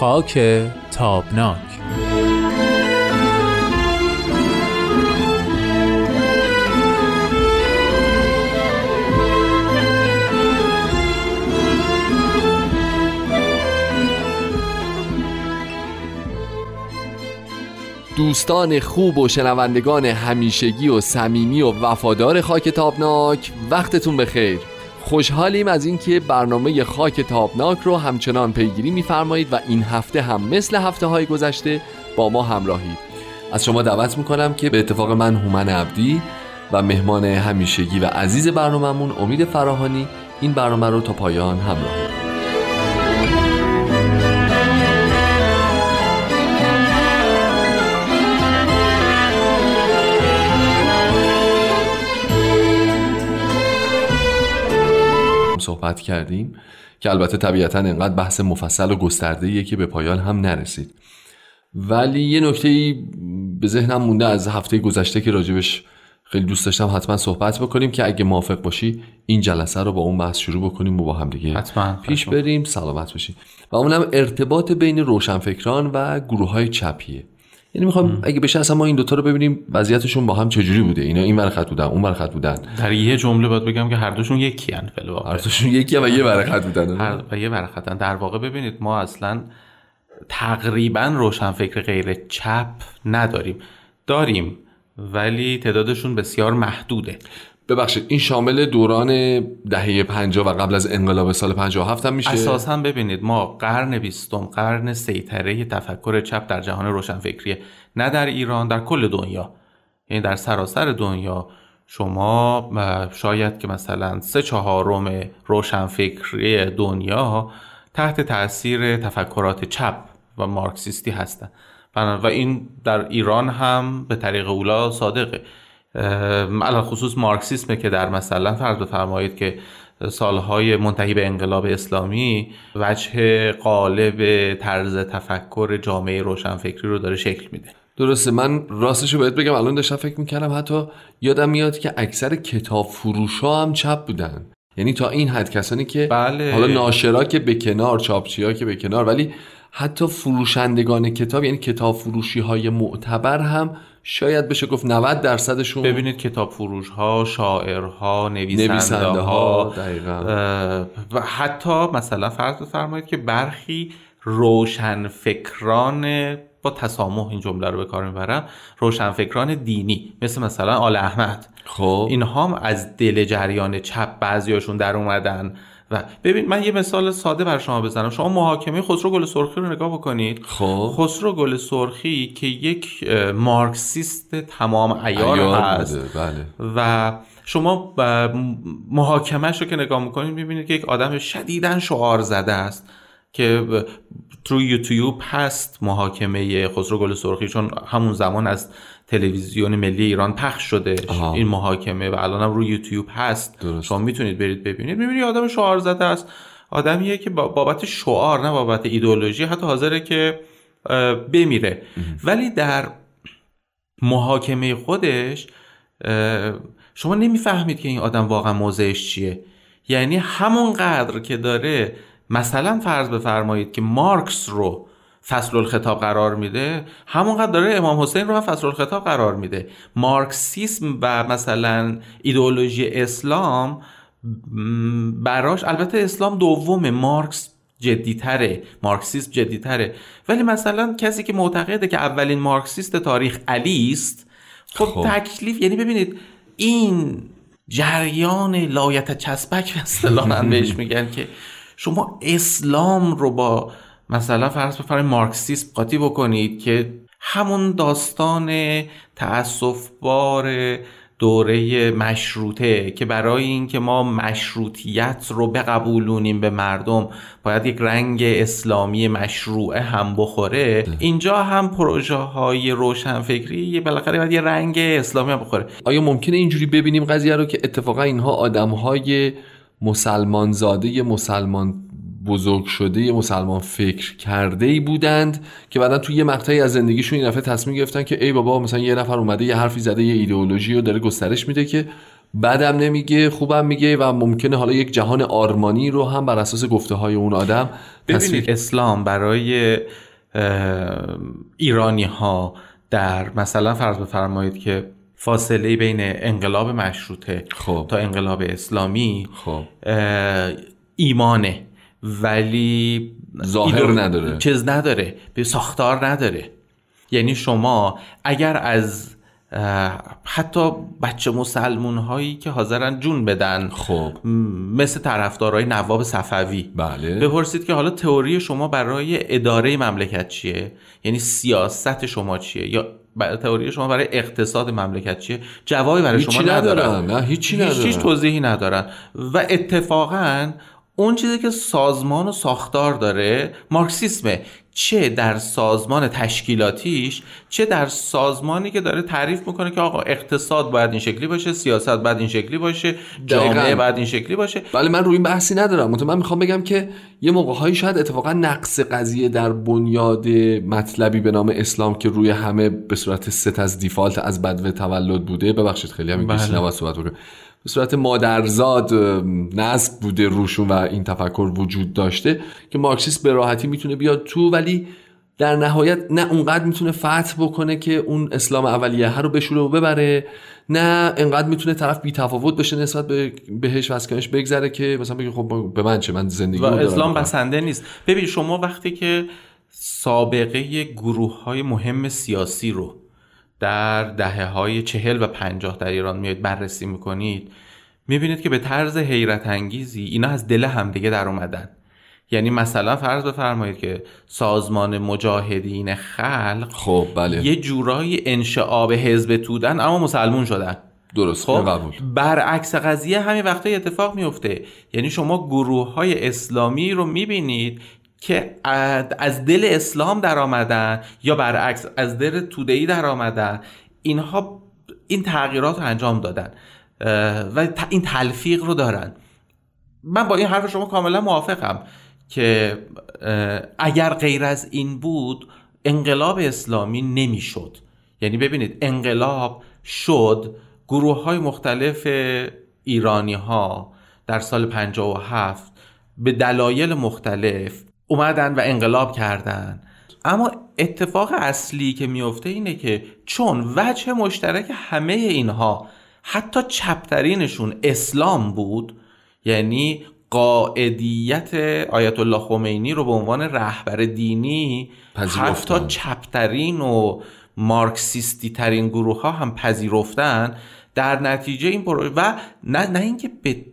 خاک تابناک. دوستان خوب و شنوندگان همیشگی و صمیمی و وفادار خاک تابناک وقتتون بخیر. خوشحالیم از اینکه برنامه خاک تابناک رو همچنان پیگیری میفرمایید و این هفته هم مثل هفته های گذشته با ما همراهید. از شما دعوت می‌کنم که به اتفاق من هومن عبدی و مهمان همیشگی و عزیز برنامهمون امید فراهانی این برنامه رو تا پایان همراه. صحبت کردیم که البته طبیعتا انقدر بحث مفصل و گسترده که به پایان هم نرسید. ولی یه نکته به ذهنم مونده از هفته گذشته که راجبش خیلی دوست داشتم حتما صحبت بکنیم که اگه موافق باشی این جلسه رو با اون بحث شروع بکنیم و با هم دیگه حتما. پیش بریم سلامت باشیم و اونم ارتباط بین روشنفکران و گروه های چپیه. یعنی می‌خوام اگه بشه اصلا ما این دوتا رو ببینیم وضعیتشون با هم چجوری بوده. اینا این ور بودن اون ور بودن. در یه جمله باید بگم که هر دوشون یکی ان فعل هر دوشون یکی و یه ور بودن. هر و یه ور در واقع ببینید ما اصلا تقریبا روشنفکر غیر چپ نداریم. داریم ولی تعدادشون بسیار محدوده. ببخشید این شامل دوران دهه 50 و قبل از انقلاب سال 57 هم میشه؟ اساسا ببینید ما قرن بیستم قرن سیطره تفکر چپ در جهان روشنفکریه نه در ایران در کل دنیا. یعنی در سراسر دنیا شما شاید که مثلا سه چهارم روشنفکری دنیا تحت تاثیر تفکرات چپ و مارکسیستی هستند و این در ایران هم به طریق اولا صادقه. علال خصوص مارکسیسمه که در مثلا فرض بفرمایید که سالهای منتهی به انقلاب اسلامی وجه قالب طرز تفکر جامعه روشنفکری رو داره شکل میده درسته من راستش رو باید بگم الان داشتم فکر می‌کردم حتی یادم میاد که اکثر کتاب فروش ها هم چپ بودن یعنی تا این حد کسانی که بله. حالا ناشرا که به کنار چاپچی ها که به کنار ولی حتی فروشندگان کتاب یعنی کتاب فروشی های معتبر هم شاید بشه گفت 90 درصدشون ببینید کتاب فروش ها ها نویسنده, ها و حتی مثلا فرض بفرمایید که برخی روشنفکران با تسامح این جمله رو به کار می‌برم روشنفکران دینی مثل مثلا آل احمد. خب. اینها هم از دل جریان چپ بعضیاشون در اومدن. و ببین من یه مثال ساده بر شما بزنم. شما محاکمه خسرو گل سرخی رو نگاه بکنید. خب. خسرو گل سرخی که یک مارکسیست تمام ایار هست بله. و شما محاکمهش رو که نگاه می‌کنید می‌بینید که یک آدم شدیدا شعار زده است که تو یوتیوب هست محاکمه خسرو گل سرخی. چون همون زمان از تلویزیون ملی ایران پخش شده. این محاکمه و الان هم روی یوتیوب هست. درست. شما می‌تونید برید ببینید. می‌بینید آدم شعار زده است. آدمیه که بابت شعار نه بابت ایدولوژی حتی حاضره که بمیره. ولی در محاکمه خودش شما نمی‌فهمید که این آدم واقعا موضعش چیه. یعنی همون قدر که داره مثلا فرض بفرمایید که مارکس رو فصل الخطاب قرار میده همونقدر داره امام حسین رو هم فصل الخطاب قرار میده مارکسیسم و مثلا ایدئولوژی اسلام براش البته اسلام دومه مارکس جدیتره مارکسیسم جدیتره ولی مثلا کسی که معتقده که اولین مارکسیست تاریخ علی است خب, خب. تکلیف یعنی ببینید این جریان لایت چسبک به اصطلاح بهش میگن که شما اسلام رو با مثلا فرض بفرمایید مارکسیسم قاطی بکنید که همون داستان تأسف بار دوره مشروطه که برای اینکه ما مشروطیت رو بقبولونیم به مردم باید یک رنگ اسلامی مشروعه هم بخوره. اینجا هم پروژه های روشنفکری بالاخره باید یه رنگ اسلامی هم بخوره. آیا ممکنه اینجوری ببینیم قضیه رو که اتفاقا اینها آدم های مسلمان زاده مسلمان بزرگ شده یه مسلمان فکر کرده ای بودند که بعدا توی یه مقطعی از زندگیشون این دفعه تصمیم گرفتن که ای بابا مثلا یه نفر اومده یه حرفی زده یه ایدئولوژی رو داره گسترش میده که بدم نمیگه خوبم میگه و ممکنه حالا یک جهان آرمانی رو هم بر اساس گفته های اون آدم ببینید اسلام برای ایرانی ها در مثلا فرض بفرمایید که فاصله بین انقلاب مشروطه خب. تا انقلاب اسلامی خب. ایمانه ولی ظاهر نداره. چیز نداره به ساختار نداره. یعنی شما اگر از حتی بچه مسلمون هایی که حاضرن جون بدن خب. مثل طرفدارای نواب صفوی بله. بپرسید که حالا تئوری شما برای اداره مملکت چیه؟ یعنی سیاست شما چیه؟ یا تئوری شما برای اقتصاد مملکت چیه؟ جوابی برای شما ندارن نه هیچی ندارن هیچ توضیحی ندارن. و اتفاقا اون چیزی که سازمان و ساختار داره مارکسیسمه. چه در سازمان تشکیلاتیش چه در سازمانی که داره تعریف می‌کنه که آقا اقتصاد باید این شکلی باشه سیاست باید این شکلی باشه جامعه باید این شکلی باشه. بله من روی این بحثی ندارم. من می‌خوام بگم که یه موقع شاید اتفاقا نقص قضیه در بنیاد مطلبی به نام اسلام که روی همه به صورت ست از دیفالت از بدو تولد بوده. ببخشید خیلی هم بله. صحبت به صورت مادرزاد نصب بوده روشون و این تفکر وجود داشته که مارکسیست به راحتی می‌تونه بیاد تو ولی در نهایت نه اونقدر می‌تونه فتح بکنه که اون اسلام اولیه رو بشوره و ببره نه انقدر می‌تونه طرف بی تفاوت بشه نسبت به بهش و از بگذره که مثلا بگه خب به من چه؟ من زندگی و اسلام بسنده نیست. ببین شما وقتی که سابقه گروه های مهم سیاسی رو در دهه های چهل و پنجاه در ایران میاد بررسی می‌کنید می‌بینید که به طرز حیرت انگیزی اینا از دل همدیگه در اومدن. یعنی مثلا فرض بفرمایید که سازمان مجاهدین خلق خب بله. یه جورایی انشعاب حزب تودن اما مسلمون شدن. درست خب برعکس قضیه همین وقتا اتفاق میفته یعنی شما گروه های اسلامی رو می‌بینید که از دل اسلام در آمدن یا برعکس از دل تودهی در آمدن اینها این تغییرات رو انجام دادن و این تلفیق رو دارن. من با این حرف شما کاملا موافقم که اگر غیر از این بود انقلاب اسلامی نمی‌شد. یعنی ببینید انقلاب شد گروه های مختلف ایرانی ها در سال 57 به دلایل مختلف اومدن و انقلاب کردن. اما اتفاق اصلی که میفته اینه که چون وجه مشترک همه اینها حتی چپترینشون اسلام بود یعنی قاعدیت آیت الله خمینی رو به عنوان رهبر دینی حتی چپترین و مارکسیستی ترین گروه ها هم پذیرفتن در نتیجه این و نه, نه اینکه به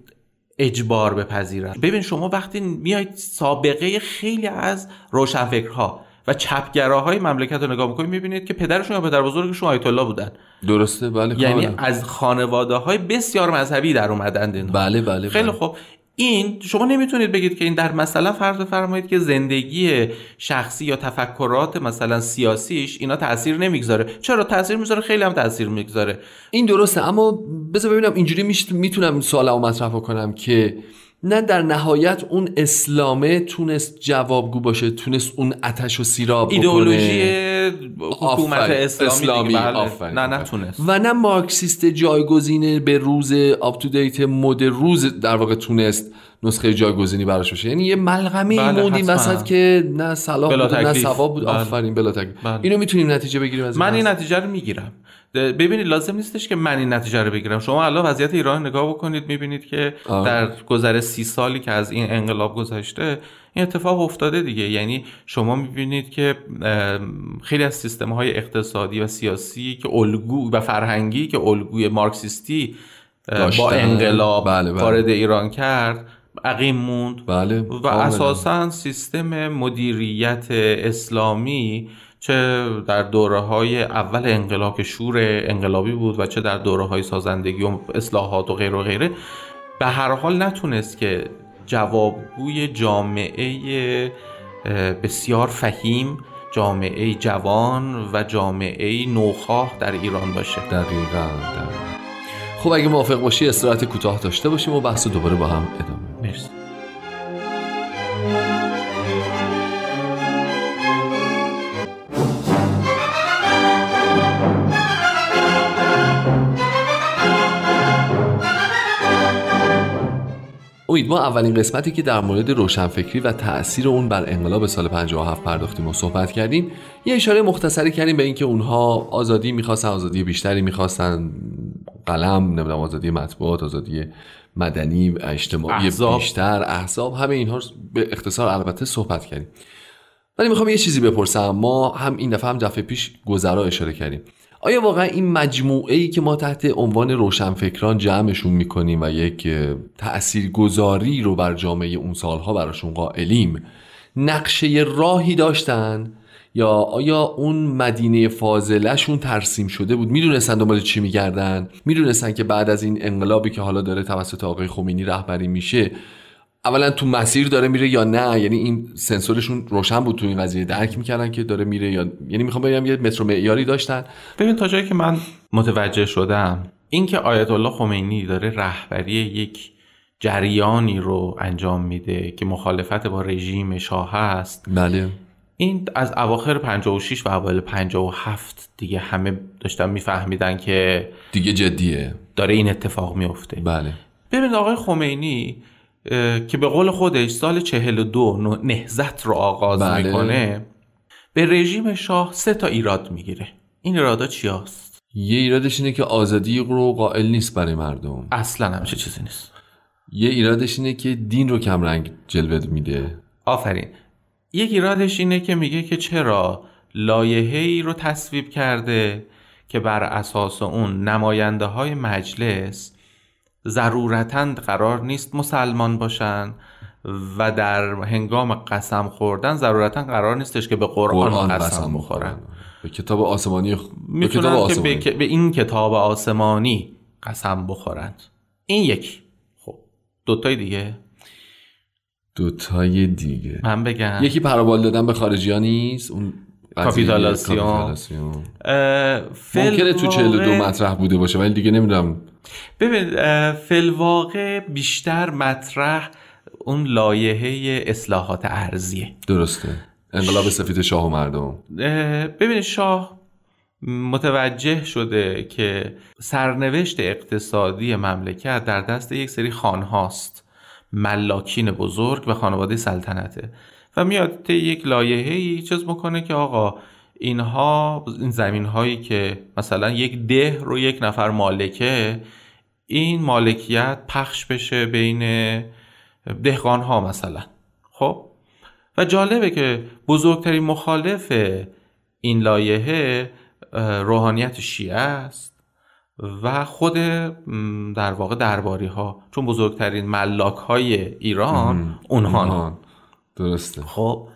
اجبار بپذیرن. ببین شما وقتی میاید سابقه خیلی از روشنفکرها و چپگراهای مملکت رو نگاه می‌کنید می‌بینید که پدرشون یا پدر بزرگشون آیت الله بودن. درسته بله یعنی از خانواده های بسیار مذهبی در اومدند بله بله خیلی بله. خوب. این شما نمی‌تونید بگید که این در مثلا فرض بفرمایید که زندگی شخصی یا تفکرات مثلا سیاسیش اینا تاثیر نمی‌گذاره. چرا؟ تاثیر می‌ذاره خیلی هم تاثیر می‌گذاره. این درسته اما بذار ببینم اینجوری می‌تونم سوالمو مطرح کنم که نه در نهایت اون اسلامه تونست جوابگو باشه تونست اون اتش و سیراب ایدئولوژی حکومت اسلامی, بله. نه نتونست و نه مارکسیست جایگزینه به روز آپ تو دیت مد روز در واقع تونست. نسخه جایگزینی براش بشه یعنی یه ملغمه بله موندیم وسط که نه صلاح بود نه ثواب بود. بله. آفرین بلا بله. اینو می‌تونیم نتیجه بگیریم از من این نتیجه رو می‌گیرم. ببینید لازم نیستش که من این نتیجه رو بگیرم. شما الان وضعیت ایران نگاه بکنید می‌بینید که در گذر سی سالی که از این انقلاب گذشته این اتفاق افتاده دیگه. یعنی شما می‌بینید که خیلی از سیستم های اقتصادی و سیاسی که الگو و فرهنگی که الگوی مارکسیستی با انقلاب بله بله. وارد ایران کرد عقیم موند. بله. و اساسا سیستم مدیریت اسلامی چه در دوره های اول انقلاب که شور انقلابی بود و چه در دوره های سازندگی و اصلاحات و غیر و غیره به هر حال نتونست که جوابگوی جامعه بسیار فهیم جامعه جوان و جامعه نوخواه در ایران باشه. دقیقا, خب اگه موافق باشی استراحت کوتاه داشته باشیم و بحث دوباره با هم ادامه مرسی. امید ما اولین قسمتی که در مورد روشنفکری و تاثیر اون بر انقلاب سال 57 پرداختیم و صحبت کردیم یه اشاره مختصری کردیم به اینکه اونها آزادی می‌خواستن آزادی بیشتری می‌خواستن قلم نمی‌دونم آزادی مطبوعات آزادی مدنی و اجتماعی احزاب. بیشتر احزاب همه اینها رو به اختصار البته صحبت کردیم. ولی می‌خوام یه چیزی بپرسم. ما هم این دفعه هم دفعه پیش گذرا اشاره کردیم. آیا واقعا این مجموعه ای که ما تحت عنوان روشنفکران جمعشون می‌کنیم و یک اه، تأثیرگذاری رو بر جامعه اون سالها براشون قائلیم نقشه راهی داشتن؟ یا آیا اون مدینه فاضلهشون ترسیم شده بود؟ می‌دونستن دنبال چی میگردن؟ می‌دونستن که بعد از این انقلابی که حالا داره توسط آقای خمینی رهبری میشه اولا تو مسیر داره میره یا نه؟ یعنی این سنسورشون روشن بود تو این قضیه؟ درک می‌کردن که داره میره یا یعنی می‌خوام بگم یه متر معیاری داشتن. ببین تا جایی که من متوجه شدم اینکه آیت الله خمینی داره رهبری یک جریانی رو انجام میده که مخالفت با رژیم شاه هست بله. این از اواخر 56 و اوایل 57 دیگه همه داشتن میفهمیدن که دیگه جدیه. داره این اتفاق میفته بله. ببینید آقای خمینی که به قول خودش سال 42 نو- نهزت رو آغاز بله. می‌کنه به رژیم شاه سه تا ایراد می‌گیره. این ایرادا چی هست؟ یه ایرادش اینه که آزادی رو قائل نیست برای مردم. اصلا همچه چیزی نیست. یه ایرادش اینه که دین رو کمرنگ جلوه میده. آفرین. یک ایرادش اینه که میگه که چرا لایحه ای رو تصویب کرده که بر اساس اون نماینده های مجلس ضرورتا قرار نیست مسلمان باشن و در هنگام قسم خوردن ضرورتا قرار نیستش که به قرآن, قرآن قسم بخورن. به کتاب آسمانی خ- به کتاب می‌تونن که آسمانی. به, به این کتاب آسمانی قسم بخورند. این یک خب. دوتای دیگه. دوتای دیگه. من بگم. یکی پرابال دادن به خارجی ها نیست اون کاپیتالاسیون. اه، ممکنه تو فیلواقع- 42 مطرح بوده باشه ولی دیگه نمی‌دونم. ببین اه، فیلواقع بیشتر مطرح اون لایحه اصلاحات ارزیه درسته. انقلاب سفید شاه و مردم. ببین شاه متوجه شده که سرنوشت اقتصادی مملکت در دست یک سری خانهاست ملاکین بزرگ و خانواده سلطنته و میاد طی یک لایحه‌ای چیز می‌کنه که آقا اینها این زمین هایی که مثلا یک ده رو یک نفر مالکه این مالکیت پخش بشه بین دهقان ها مثلا. خب؟ و جالبه که بزرگترین مخالف این لایحه روحانیت شیعه است. و خود در واقع درباری ها چون بزرگترین ملاک های ایران اونها. درسته. خب.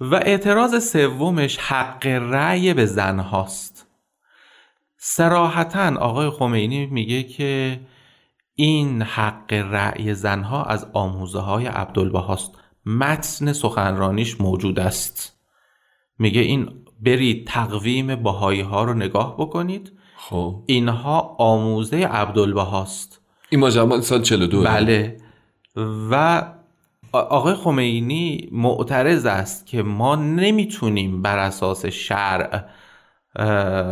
و اعتراض سومش حق رأی به زن هاست. سراحتا آقای خمینی میگه که این حق رأی زنها از آموزه های عبدالبهاست. متن سخنرانیش موجود است. میگه این برید تقویم باهایی ها رو نگاه بکنید. خب. اینها آموزه عبدالبهاست. این ماجرا سال 42 بله. و آقای خمینی معترض است که ما نمی‌تونیم بر اساس شرع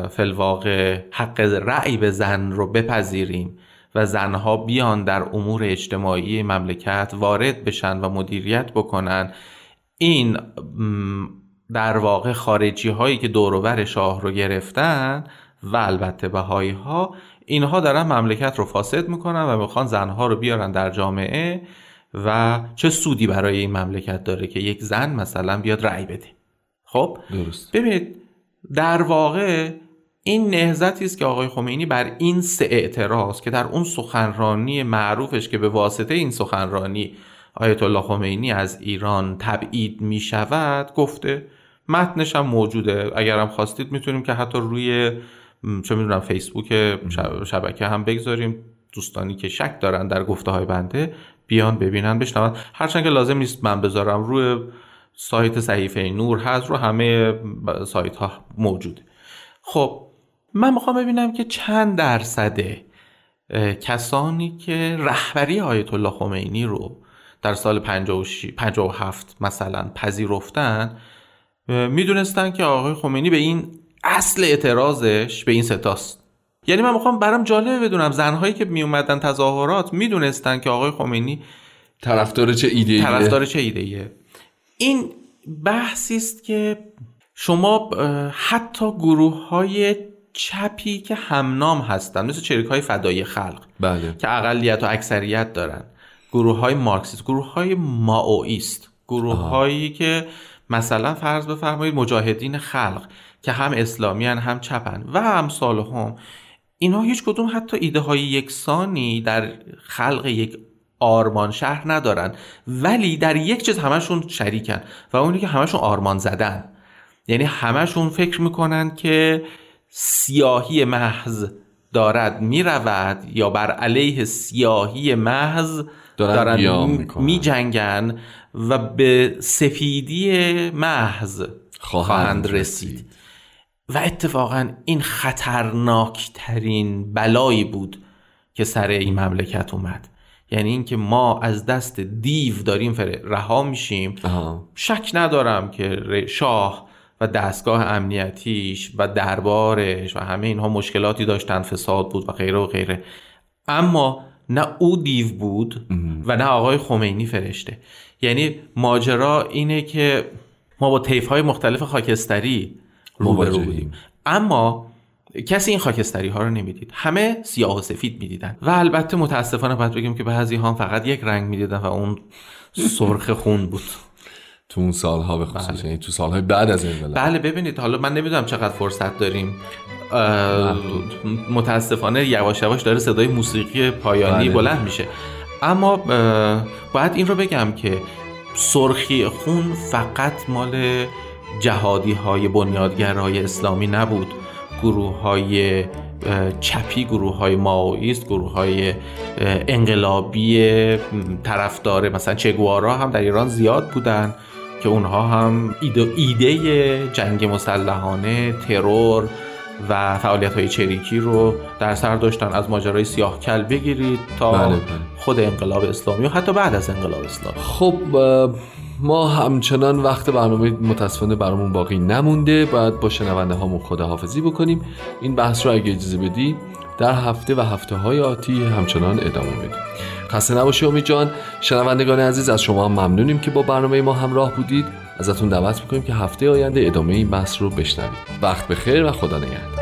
فلواقع حق رأی به زن رو بپذیریم و زنها بیان در امور اجتماعی مملکت وارد بشن و مدیریت بکنن. این در واقع خارجی هایی که دوروبر شاه رو گرفتن و البته بهایی ها اینها دارن مملکت رو فاسد می‌کنن و می‌خوان زنها رو بیارن در جامعه و چه سودی برای این مملکت داره که یک زن مثلا بیاد رأی بده. خب؟ درست. ببینید در واقع این نهزتی است که آقای خمینی بر این سه اعتراض که در اون سخنرانی معروفش که به واسطه این سخنرانی آیت الله خمینی از ایران تبعید می شود گفته متنش هم موجوده. اگرم خواستید می‌تونیم که حتی روی چه می‌دونم فیسبوک شب- شبکه هم بگذاریم. دوستانی که شک دارن در گفته های بنده بیان ببینن بشنون. هرچند که لازم نیست من بذارم روی سایت صحیفه نور هست رو همه سایت ها موجوده. خب من می‌خوام ببینم که چند درصده کسانی که رهبری آیت الله خمینی رو در سال 56 57 مثلا پذیرفتن می‌دونستن که آقای خمینی به این اصل اعتراضش به این ستاست یعنی من می‌خوام برام جالبه بدونم زنهایی که می اومدن تظاهرات می‌دونستن که آقای خمینی طرفدار چه ایده طرفدار چه ایده این بحثی است که شما حتی گروه های چپی که همنام هستن مثل چریک های فدای خلق بله. که اقلیت و اکثریت دارن گروه های مارکسیست گروه های ماویست گروه هایی که مثلا فرض بفرمایید مجاهدین خلق که هم اسلامیان هم چپن و هم هم اینها هیچ کدوم حتی ایده های یکسانی در خلق یک آرمان شهر ندارن. ولی در یک چیز همشون شریکن و اونی که همشون آرمان زدن. یعنی همشون فکر می‌کنن که سیاهی محض دارد می‌رود یا بر علیه سیاهی محض دارن می جنگن و به سفیدی محض خواهند رسید. و اتفاقا این خطرناکترین بلایی بود که سر این مملکت اومد. یعنی اینکه ما از دست دیو داریم رها میشیم. شک ندارم که شاه و دستگاه امنیتیش و دربارش و همه اینها مشکلاتی داشتن فساد بود و غیره و غیره. اما نه او دیو بود و نه آقای خمینی فرشته. یعنی ماجرا اینه که ما با طیف های مختلف خاکستری بودیم اما کسی این خاکستری ها رو نمی‌دید. همه سیاه و سفید می‌دیدن. و البته متاسفانه باید بگیم که بعضی ها فقط یک رنگ می‌دیدن و اون سرخ خون بود. تو اون سالها به خصوص. بله. یعنی تو سالهای بعد از انقلاب. بله ببینید حالا من نمی‌دونم چقدر فرصت داریم. متاسفانه یواش یواش داره صدای موسیقی پایانی بله. بلند میشه. اما باید این رو بگم که سرخی خون فقط مال جهادی های بنیادگرهای اسلامی نبود. گروه های چپی گروه های ماویست گروه های انقلابی طرفدار مثلا چگوارا هم در ایران زیاد بودن که اونها هم ایده, ایده جنگ مسلحانه ترور و فعالیت های چریکی رو در سر داشتن. از ماجرای سیاه کل بگیرید تا بله بله. خود انقلاب اسلامی و حتی بعد از انقلاب اسلامی. خب ما همچنان وقت برنامه متاسفانه برامون باقی نمونده. باید با شنونده هامون خداحافظی بکنیم. این بحث رو اگه اجازه بدی در هفته و هفته های آتی همچنان ادامه بدیم. خسته نباشی امید جان. شنوندگان عزیز از شما هم ممنونیم که با برنامه ما همراه بودید. ازتون دعوت می‌کنیم که هفته آینده ادامه این بحث رو بشنوید. وقت بخیر و خدا نگهدار.